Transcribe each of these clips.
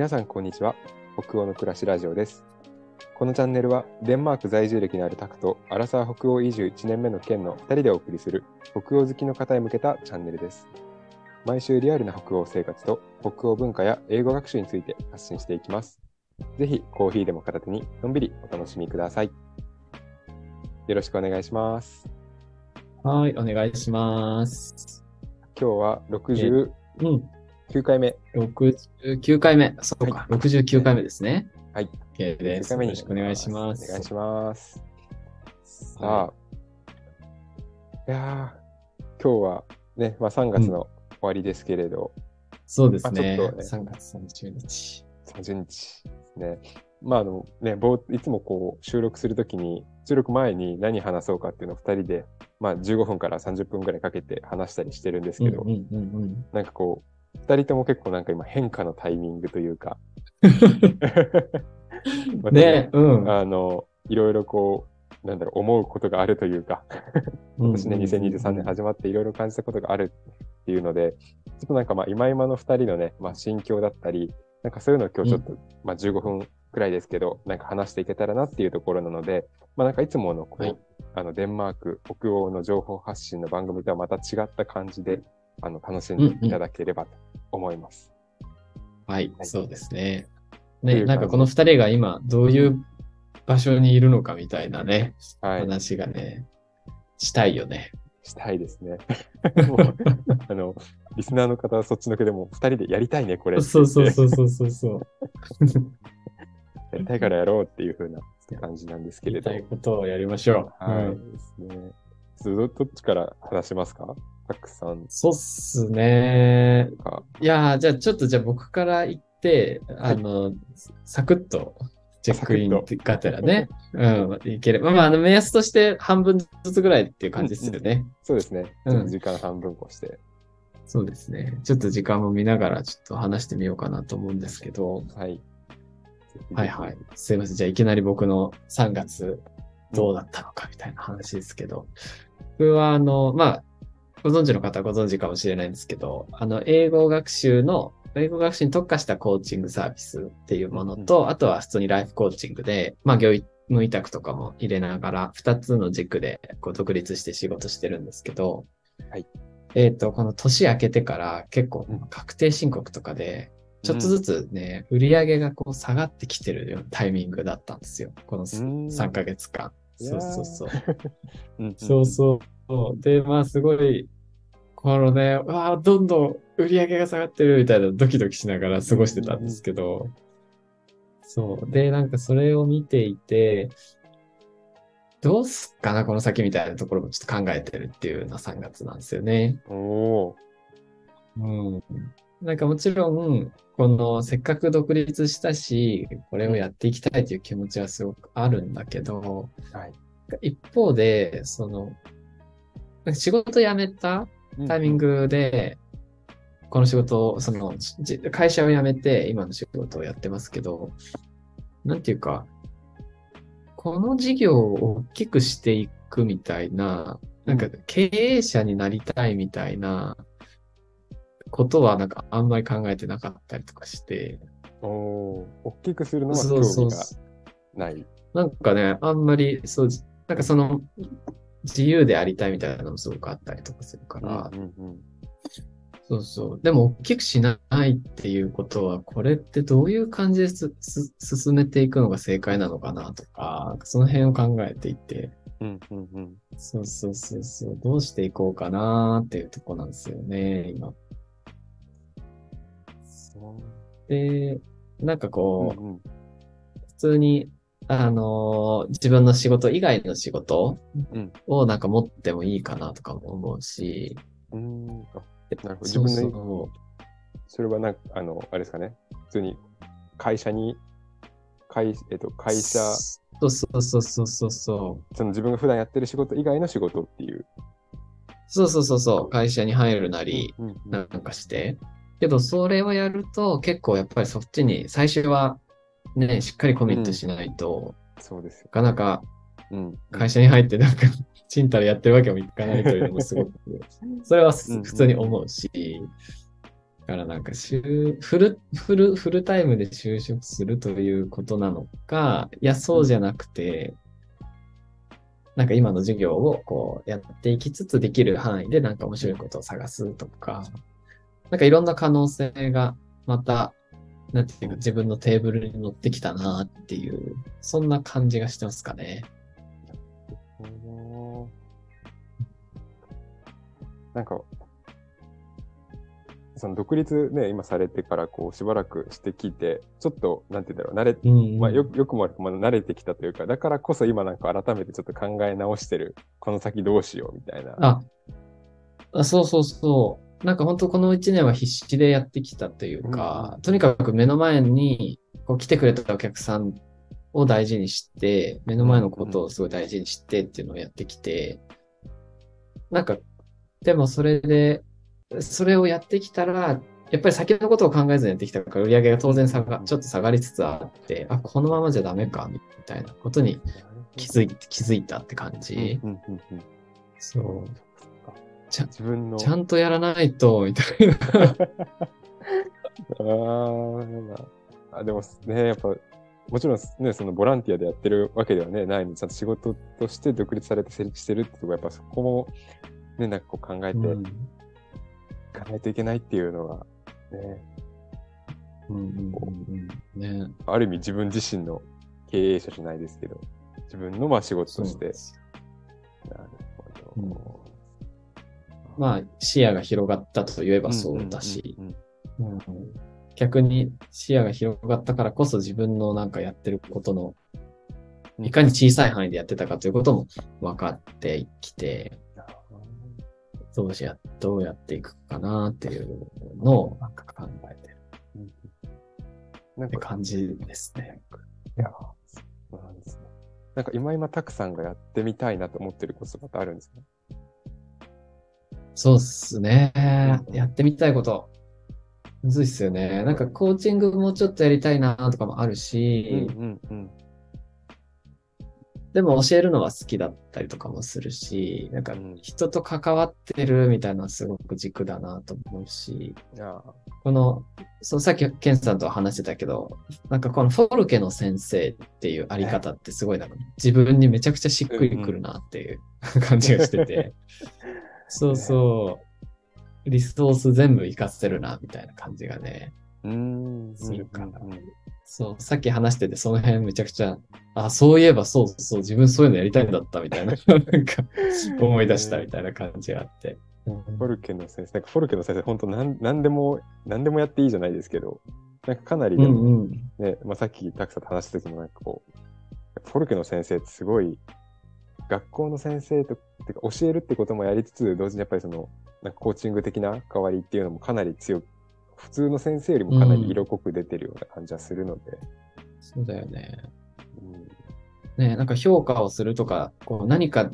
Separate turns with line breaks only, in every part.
皆さんこんにちは。北欧の暮らしラジオです。このチャンネルはデンマーク在住歴のあるタクとアラサー北欧移住1年目の県の2人でお送りする北欧好きの方へ向けたチャンネルです。毎週リアルな北欧生活と北欧文化や英語学習について発信していきます。ぜひコーヒーでも片手にのんびりお楽しみください。よろしくお願いします。
はい、お願いします。
今日は69
うん、
回目
69回目。そうか、69回目ですね。
はい。
OK で
9
す。よろしくお願いします。
お願いします。さあ、い、やー今日はね、まあ、3月の終わりですけれど、
そうですね。
まあちょっとね
3月30日。
30日ですね。まああのね、冒いつもこう収録するときに、収録前に何話そうかっていうのを2人で、まあ、15分から30分ぐらいかけて話したりしてるんですけど、
うんうんうん
なんかこう、2人とも結構なんか今変化のタイミングというか、
うん、ね、うん。
あの、いろいろこう、なんだろう、思うことがあるというか、今年ね、2023年始まっていろいろ感じたことがあるっていうので、ちょっとなんかまあ今今の2人のね、まあ、心境だったり、なんかそういうのを今日ちょっと、まあ15分くらいですけど、なんか話していけたらなっていうところなので、まあなんかいつものこう、
はい。
あのデンマーク、北欧の情報発信の番組とはまた違った感じで、あの楽しんでいただければと思います。
はい、
はい
そうですね。ね、なんかこの2人が今どういう場所にいるのかみたいなね、
はい。
話がね、したいよね。
したいですね。あの、リスナーの方はそっちのけでも2人でやりたいね、これ。
そうそうそうそうそうそう。
やりたいからやろうっていう風な感じなんですけれど。
やりたいことをやりましょう。
はい。
うん
ですね。どどっちから話しますか？たくさん
そうっすね。
か。
いやー、じゃあちょっとじゃあ僕から言って、あの、サクッとチェックインがてらね、うん、いければ。まあ、あの、目安として半分ずつぐらいっていう感じですよね。
そうですね。
うん
ちょっと時間半分こして。
そうですね。ちょっと時間も見ながらちょっと話してみようかなと思うんですけど、
はい。
はいはい。。すいません。じゃあいきなり僕の3月どうだったのかみたいな話ですけど、僕はあの、まあ、ご存知の方はご存知かもしれないんですけど、あの、英語学習の、英語学習に特化したコーチングサービスっていうものと、あとは普通にライフコーチングで、まあ、業務委託とかも入れながら、二つの軸でこう独立して仕事してるんですけど、
はい。
えっ、と、この年明けてから結構
うん
確定申告とかで、ちょっとずつね、売り上げがこう下がってきてるタイミングだったんですよ。この
うーん
3ヶ月間。そうそうそう。
うんうん
そうそう。で、まあすごい、このね、うわあどんどん売り上げが下がってるみたいなドキドキしながら過ごしてたんですけど、そう。で、なんかそれを見ていて、どうすっかな、この先みたいなところもちょっと考えてるっていうような3月なんですよね。
おー
うん。なんかもちろん、このせっかく独立したし、これをやっていきたいという気持ちはすごくあるんだけど、
はい。
一方で、その、仕事辞めたタイミングで、この仕事を、その、じ会社を辞めて今の仕事をやってますけど、なんていうか、この事業を大きくしていくみたいな、なんか経営者になりたいみたいなことはなんかあんまり考えてなかったりとかして、
おおー大きくするのは
そうそう
ない。
なんかね、あんまり、そう、なんかその、自由でありたいみたいなのもすごくあったりとかするから、
うんうん
そうそう。でも、大きくしないっていうことは、これってどういう感じですす進めていくのが正解なのかなとか、その辺を考えていて、
うんうんうん。
そうそうそうそう、どうしていこうかなっていうとこなんですよね、今。
そう。
で、なんかこう、
うんうん。
普通に、あのー自分の仕事以外の仕事
うん
をなんか持ってもいいかなとかも思うし、
うーんあなるほど。自
そう
分
そ
の、
う
それはなんか、あの、あれですかね。普通に会社に、会、えっと、会社、
そうそうそうそうそうそう。
その自分が普段やってる仕事以外の仕事っていう。
そうそうそうそう。会社に入るなり、なんかして。けど、それをやると、結構やっぱりそっちに、最初はね、しっかりコミットしないと、
そうですよ。
な。かなか
うん。
会社に入ってなんか、ちんたらやってるわけもいかないというのもすごく、それは普通に思うし、からなんかフル、フル、フルタイムで就職するということなのか、いや、そうじゃなくて、なんか今の授業をこうやっていきつつできる範囲でなんか面白いことを探すとか、なんかいろんな可能性がまた、なんていうか自分のテーブルに乗ってきたなっていう、そんな感じがしてますかね。
なんか、その独立ね、今されてからこうしばらくしてきて、ちょっと、なんて言うんだろう、慣れ、
うん、
まあ、よよくも悪くも慣れてきたというか、だからこそ今なんか改めてちょっと考え直してる、この先どうしようみたいな。
あ、あそうそうそう。なんか本当この一年は必死でやってきたというか、
うん
とにかく目の前にこう来てくれたお客さんを大事にして、目の前のことをすごい大事にしてっていうのをやってきて、なんか、でもそれで、それをやってきたら、やっぱり先のことを考えずにやってきたから、売り上げが当然下が、ちょっと下がりつつあって、あ、このままじゃダメか、みたいなことに気づい気づいたって感じ。そう。ちゃ
自分の。
ちゃんとやらないと、みたいな。
あーあ、でもね、やっぱ、もちろんね、そのボランティアでやってるわけではね、ないので、ちゃんと仕事として独立されて成立してるってとこやっぱそこも、ね、なんかこう考えて、
うん
考えないといけないっていうのが、ね、
うんうんうんうんね。
ある意味自分自身の経営者じゃないですけど、自分のまあ仕事として。なるほど。
まあ、視野が広がったと言えばそうだし、逆に視野が広がったからこそ自分のなんかやってることの、
うん。
いかに小さい範囲でやってたかということも分かってきて、どうしや、どうやっていくかなっていうのをなんか考えてる。
うん。なんか、
感じですね。
いや、そうなんですね。なんか今今たくさんがやってみたいなと思ってることとかってあるんですか？
そうっすね。やってみたいこと。むずいっすよね。なんかコーチングもちょっとやりたいなとかもあるし、
うんうん
でも教えるのは好きだったりとかもするし、なんか
うん。
人と関わってるみたいなのはすごく軸だなと思うし、この、そのさっきケンさんとは話してたけど、なんかこのフォルケの先生っていうあり方ってすごいなんか自分にめちゃくちゃしっくりくるなっていう 感じがしてて、そうそう、リソース全部活かせるなみたいな感じがね、
うーん。
するかな
うんうん
そう、さっき話しててその辺めちゃくちゃ、あ、そういえばそうそう、自分そういうのやりたいんだったみたいな、なんか思い出したみたいな感じがあって。
フォルケの先生、なんかフォルケの先生、本当なんなんでも、なんでもやっていいじゃないですけど、なんかかなり
う
でも
んうん。
ね、まあ、さっきたくさんと話した時もなんかこう、フォルケの先生ってすごい、学校の先生と、てか教えるってこともやりつつ、同時にやっぱりその、なんかコーチング的な関わりっていうのもかなり強く、普通の先生よりもかなり色濃く出てるような感じはするので、
そうだよね。
うん。
ね、なんか評価をするとか、こう何か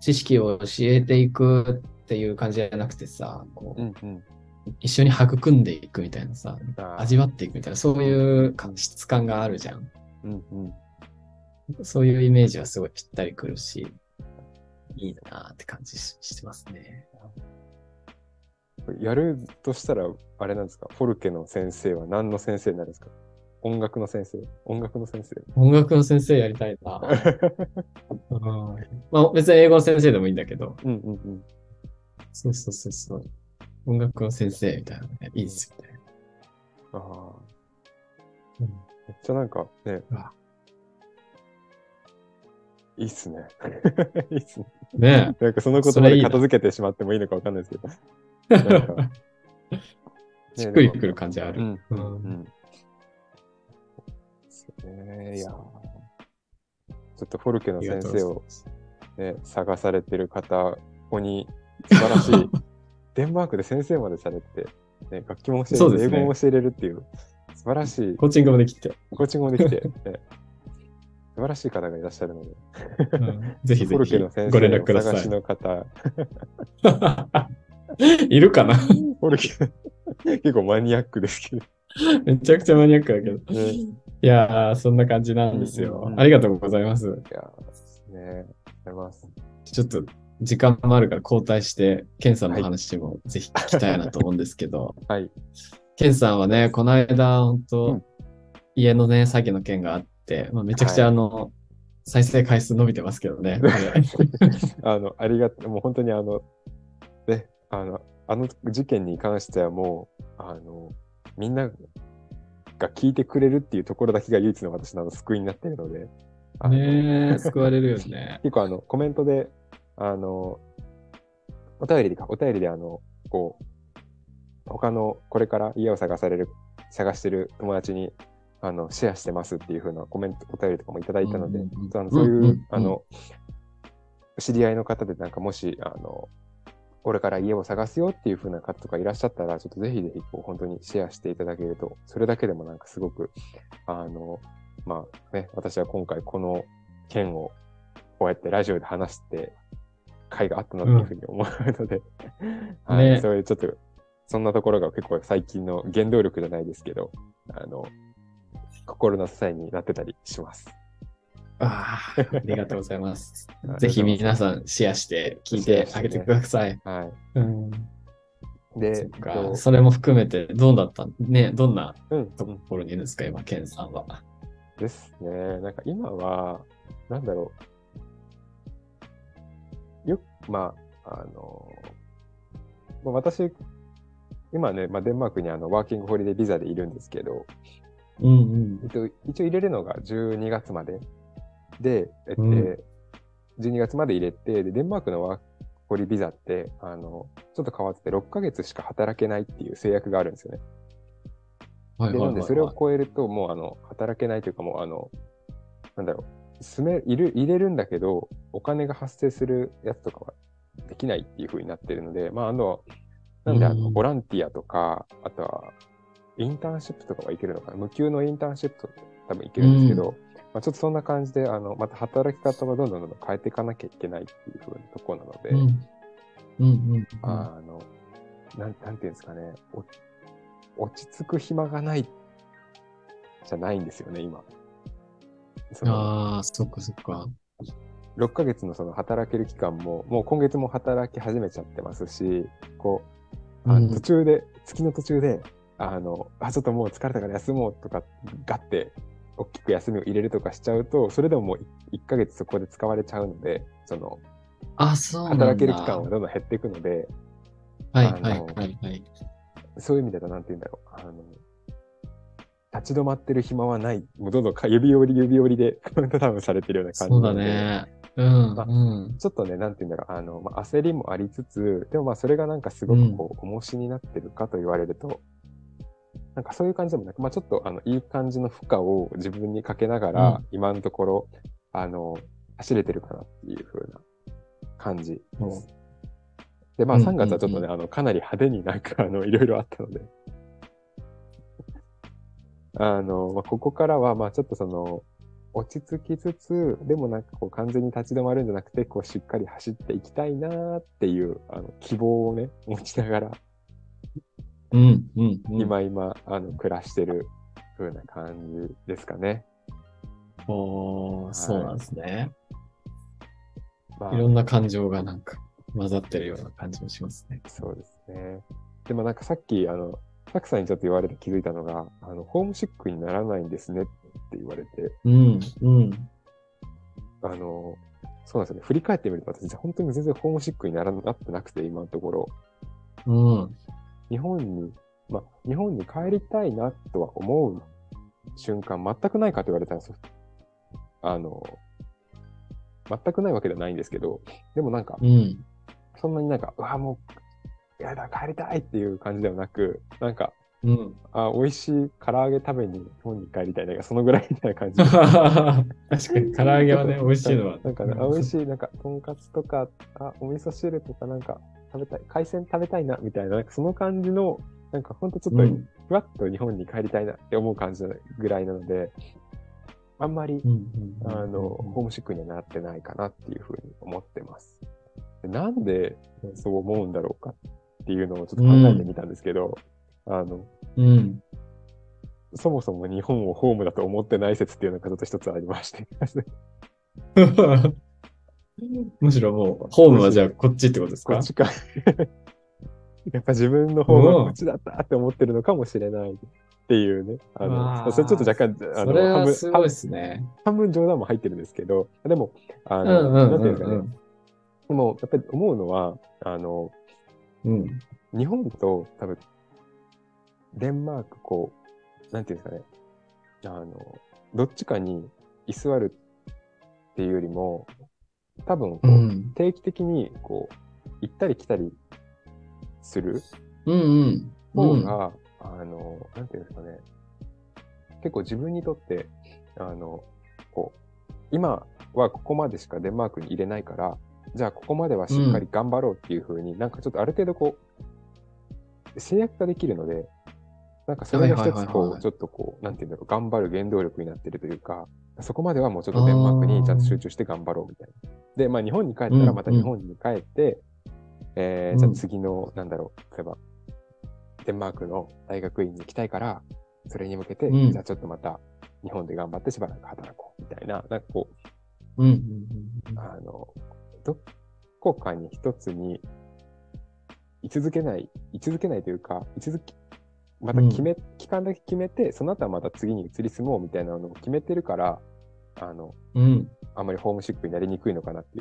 知識を教えていくっていう感じじゃなくてさ、こう
うんうん。
一緒に育んでいくみたいなさ、味わっていくみたいな、そういうか質感があるじゃん。
うんうん
そういうイメージはすごいぴったりくるし、いいなーって感じししてますね。
やるとしたら、あれなんですか、フォルケの先生は何の先生になるんですか？音楽の先生？音楽の先生？
音楽の先生やりたいな。うんまあ別に英語の先生でもいいんだけど、
うんうんうん。
そうそうそうそう。音楽の先生みたいなのね、いいですよね。
ああ。
うん
めっちゃなんかねいいっすね。いいっすね。
ね
なんかその言葉で片付けてしまってもいいのかわかんないですけど。
しっくりくる感じある。
うん。うん。ね。いやー。ちょっとフォルケの先生を、ね、探されてる方、ここに素晴らしい、デンマークで先生までされて、ね、楽器も教えれる、
ね。
英語も教えれるっていう、素晴らしい、
コーチングもできて。
コーチングもできて、ね、素晴らしい方がいらっしゃるので、
うんぜひぜひご連絡ください。
お探しの方、
いるかな？
結構マニアックですけど、
めちゃくちゃマニアックだけど。
ね、
いやー、そんな感じなんですよ
うんうんう。ん
ありがとうございます。
いやーね、ありがとうございます。
ちょっと時間もあるから交代して、ケンさんの話もぜひ聞きたいなと思うんですけど、
はい。
ケンさんはね、この間、本当、
うん
家のね、詐欺の件があって、まあ、めちゃくちゃあの、再生回数伸びてますけどね。
あの、ありがとう、もう本当にあの、ね、あの、あの事件に関してはもう、あの、みんなが聞いてくれるっていうところだけが唯一の私の救いになっているので、あの
ねえ、救われるよね。
結構あの、コメントで、あの、お便りでか、お便りであの、こう、他のこれから家を探される、探してる友達に、あの、シェアしてますっていう風なコメント、お便りとかもいただいたので、
うんうんうん。
あのそういう、
うんうんうん。
あの、知り合いの方でなんかもし、あの、これから家を探すよっていう風な方とかいらっしゃったら、ちょっとぜひぜひ、こう、本当にシェアしていただけると、それだけでもなんかすごく、あの、まあね、私は今回この件をこうやってラジオで話して会があったなっていうふうに思うので、はい、
ね。
そういうちょっと、そんなところが結構最近の原動力じゃないですけど、あの、心の支えになってたりします。
ああ、ありがとうございます。
あ
ぜひ皆さんシェアして聞いてあげてください。
は
うん。
い。で、
そ。それも含めて、どうだった？ね、どんな
うん、
ところにいるんですか、今、ケンさんは。
ですね。なんか今は、なんだろう。よく、まあ、あの、まあ私、今ね、まあ、デンマークにあのワーキングホリデービザでいるんですけど、
うんうん
えっと、一応入れるのが12月まで。で、えっと、
うん
12月まで入れて、で、デンマークのワーホリビザって、あの、ちょっと変わってて、6ヶ月しか働けないっていう制約があるんですよね。で、
はいはいはい、はい。
なんでそれを超えると、もうあの、働けないというか、もうあの、なんだろう、住め、いる、入れるんだけど、お金が発生するやつとかはできないっていう風になってるので、まあ、あの、なんであの、
うん
ボランティアとか、あとは、インターンシップとかはいけるのかな？無給のインターンシップとか多分いけるんですけど、まあ、ちょっとそんな感じで、あの、また働き方をどんどんどんどん変えていかなきゃいけないっていう風なところなので、
うん。うんうんうん。
あの、なん、なんていうんですかね、お落ち着く暇がない、じゃないんですよね、今。
ああ、そっかそっか。
6ヶ月のその働ける期間も、もう今月も働き始めちゃってますし、こう、あ
うん
の途中で、月の途中で、あの、あ、ちょっともう疲れたから休もうとか、ガッて、大きく休みを入れるとかしちゃうと、それでももう1ヶ月そこで使われちゃうので、その、
あ、そう。
働ける期間はどんどん減っていくので、
はいはいはいはい。
そういう意味では、なんて言うんだろう。あの、立ち止まってる暇はない。もうどんどんか指折り指折りでカウントダウンされてるような感じ
そうだ
なので。
ね。うん
まあ
うん。
ちょっとね、なんて言うんだろう。あの、まあ、焦りもありつつ、でもまあそれがなんかすごくこう、重しになってるかと言われると、なんかそういう感じでもなく、まあちょっとあの、いい感じの負荷を自分にかけながら、
うん。
今のところ、あの、走れてるかなっていう風な感じです。で、まあ
うん
3月はちょっとね、あの、かなり派手になんか あの、いろいろあったので、あの、まあ、ここからは、まあちょっとその、落ち着きつつ、でもなんかこう完全に立ち止まるんじゃなくて、こうしっかり走っていきたいなーっていう、あの、希望をね、持ちながら、
うんうんうん。
今今、あの、暮らしてる風な感じですかね。
おーそうなんですね。
ま
いろんな感情がなんか混ざってるような感じもしますね。
そうですね。でもなんかさっき、あの、サクさんにちょっと言われて気づいたのが、あの、ホームシックにならないんですねって言われて、
うんうん。
あの、そうなんですよね。振り返ってみると私、本当に全然ホームシックにならなってなくて、今のところ。
うん。
日本に、まあ、日本に帰りたいなとは思う瞬間、全くないかと言われたんですよ。あの、全くないわけではないんですけど、でもなんか、
うん。
そんなになんか、うわ、もう、やだ、帰りたいっていう感じではなく、なんか、
うん。
あ、美味しい唐揚げ食べに日本に帰りたい。なんかそのぐらいみたいな感じ。
確かに、唐揚げはね、美味しいのは。
なんかね、あ美味しい、なんか、とんかつとか、あ、お味噌汁とかなんか食べたい、海鮮食べたいな、みたいな、なんかその感じの、なんかほんとちょっと、
うん
ふわっと日本に帰りたいなって思う感じぐらいなので、あんまり、
うんうん
あの、ホームシックにはなってないかなっていうふうに思ってます。でなんでそう思うんだろうかっていうのをちょっと考えてみたんですけど、あの、
うん。
そもそも日本をホームだと思ってない説っていうのがちょっと一つありまして。
むしろもう、ホームはじゃあこっちってことですか？
こっちか。やっぱ自分の方がこっちだったって思ってるのかもしれないっていうね。あの、それちょっと若干、あの、
それは
半分
すごいですね。
半分冗談も入ってるんですけど、でも、あ
う
の、なんていうんですかね。
うん
でも、やっぱり思うのは、あの、
うん。
日本と多分、デンマーク、こう、なんていうんですかね。あの、どっちかに居座るっていうよりも、多分こう、
うん。
定期的に、こう、行ったり来たりする
うんうん。
方が、あの、なんていうんですかね。結構自分にとって、あの、こう、今はここまでしかデンマークに入れないから、じゃあここまではしっかり頑張ろうっていう風に、なんかちょっとある程度こう、制約ができるので、なんかそれが一つこう、ちょっとこう、なんていうんだろう、頑張る原動力になってるというか、そこまではもうちょっとデンマークにちゃんと集中して頑張ろうみたいな。で、まあ日本に帰ったらまた日本に帰って、えー、じゃあ次の、なんだろう、例えば、デンマークの大学院に行きたいから、それに向けて、
うん
じゃあちょっとまた日本で頑張ってしばらく働こうみたいな、なんかこう、
うんうんうんうん。
あの、どこかに一つに居続けない、居続けないというか、居続き、また決め、期間だけ決めて、その後はまた次に移り住もうみたいなのを決めてるから、あの、
うん。
あんまりホームシックになりにくいのかなって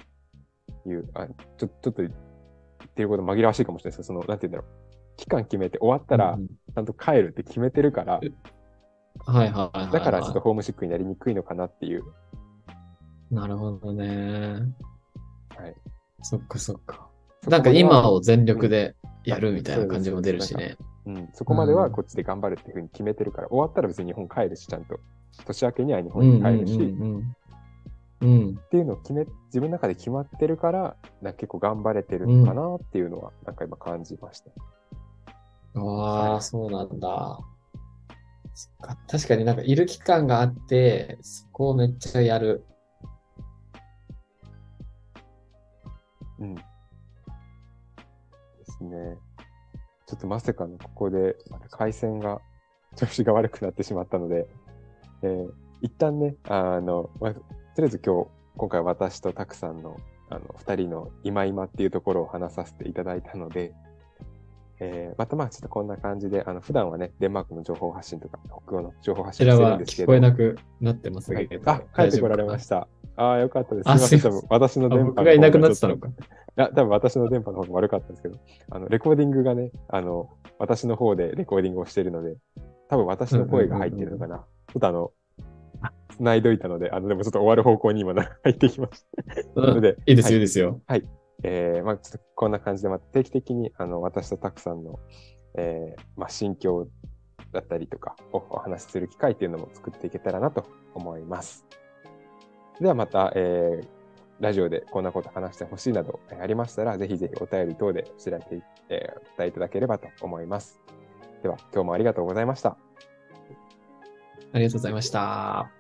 いう、あちょちょっと言ってること紛らわしいかもしれないですけど、その、なんて言うんだろう。期間決めて終わったら
う、ん
ちゃんと帰るって決めてるから、
はいはいはいはい。
だからちょっとホームシックになりにくいのかなっていう。
なるほどね。
はい。
そっかそっか。なんか今を全力でやるみたいな感じも出るしね。
うん、そこまではこっちで頑張るっていうふうに決めてるから、終わったら別に日本帰るし、ちゃんと。年明けには日本に帰るし、
うんうんうんうん。
っていうのを決め、自分の中で決まってるから、なんか結構頑張れてるのかなっていうのは、なんか今感じました。
ああ、そうなんだ。確かになんかいる期間があって、そこをめっちゃやる。
うん。ですね。ちょっとまさかのここで、回線が、調子が悪くなってしまったので、えー一旦ね、あの、ま、とりあえず今日、今回私とたくさんの、あの、二人の今今っていうところを話させていただいたので、えーまたまあちょっとこんな感じで、あの、普段はね、デンマークの情報発信とか、北欧の情報発信してるん
こちらは
ですけど、
聞こえなくなってますけど。
あ、帰ってこられました。ああー、よかったです。すい
あ
ません。私の
あ
電波
僕がいなくなってたのか？
いや、多分私の電波の方が悪かったんですけど、あの、レコーディングがね、あの、私の方でレコーディングをしているので、多分私の声が入ってるのかな。ちょっとあの、繋いどいたので、あの、でもちょっと終わる方向に今な入ってきました。
うん
ので
いいですよ、
はい
いいですよ。
えー、まあちょっとこんな感じで、また定期的に、あの、私とたくさんの、えー、まあ心境だったりとかをお話しする機会っていうのも作っていけたらなと思います。ではまた、えー、ラジオでこんなこと話してほしいなどありましたら、ぜひぜひお便り等で知らせて、えーお答えいただければと思います。では、今日もありがとうございました。
ありがとうございました。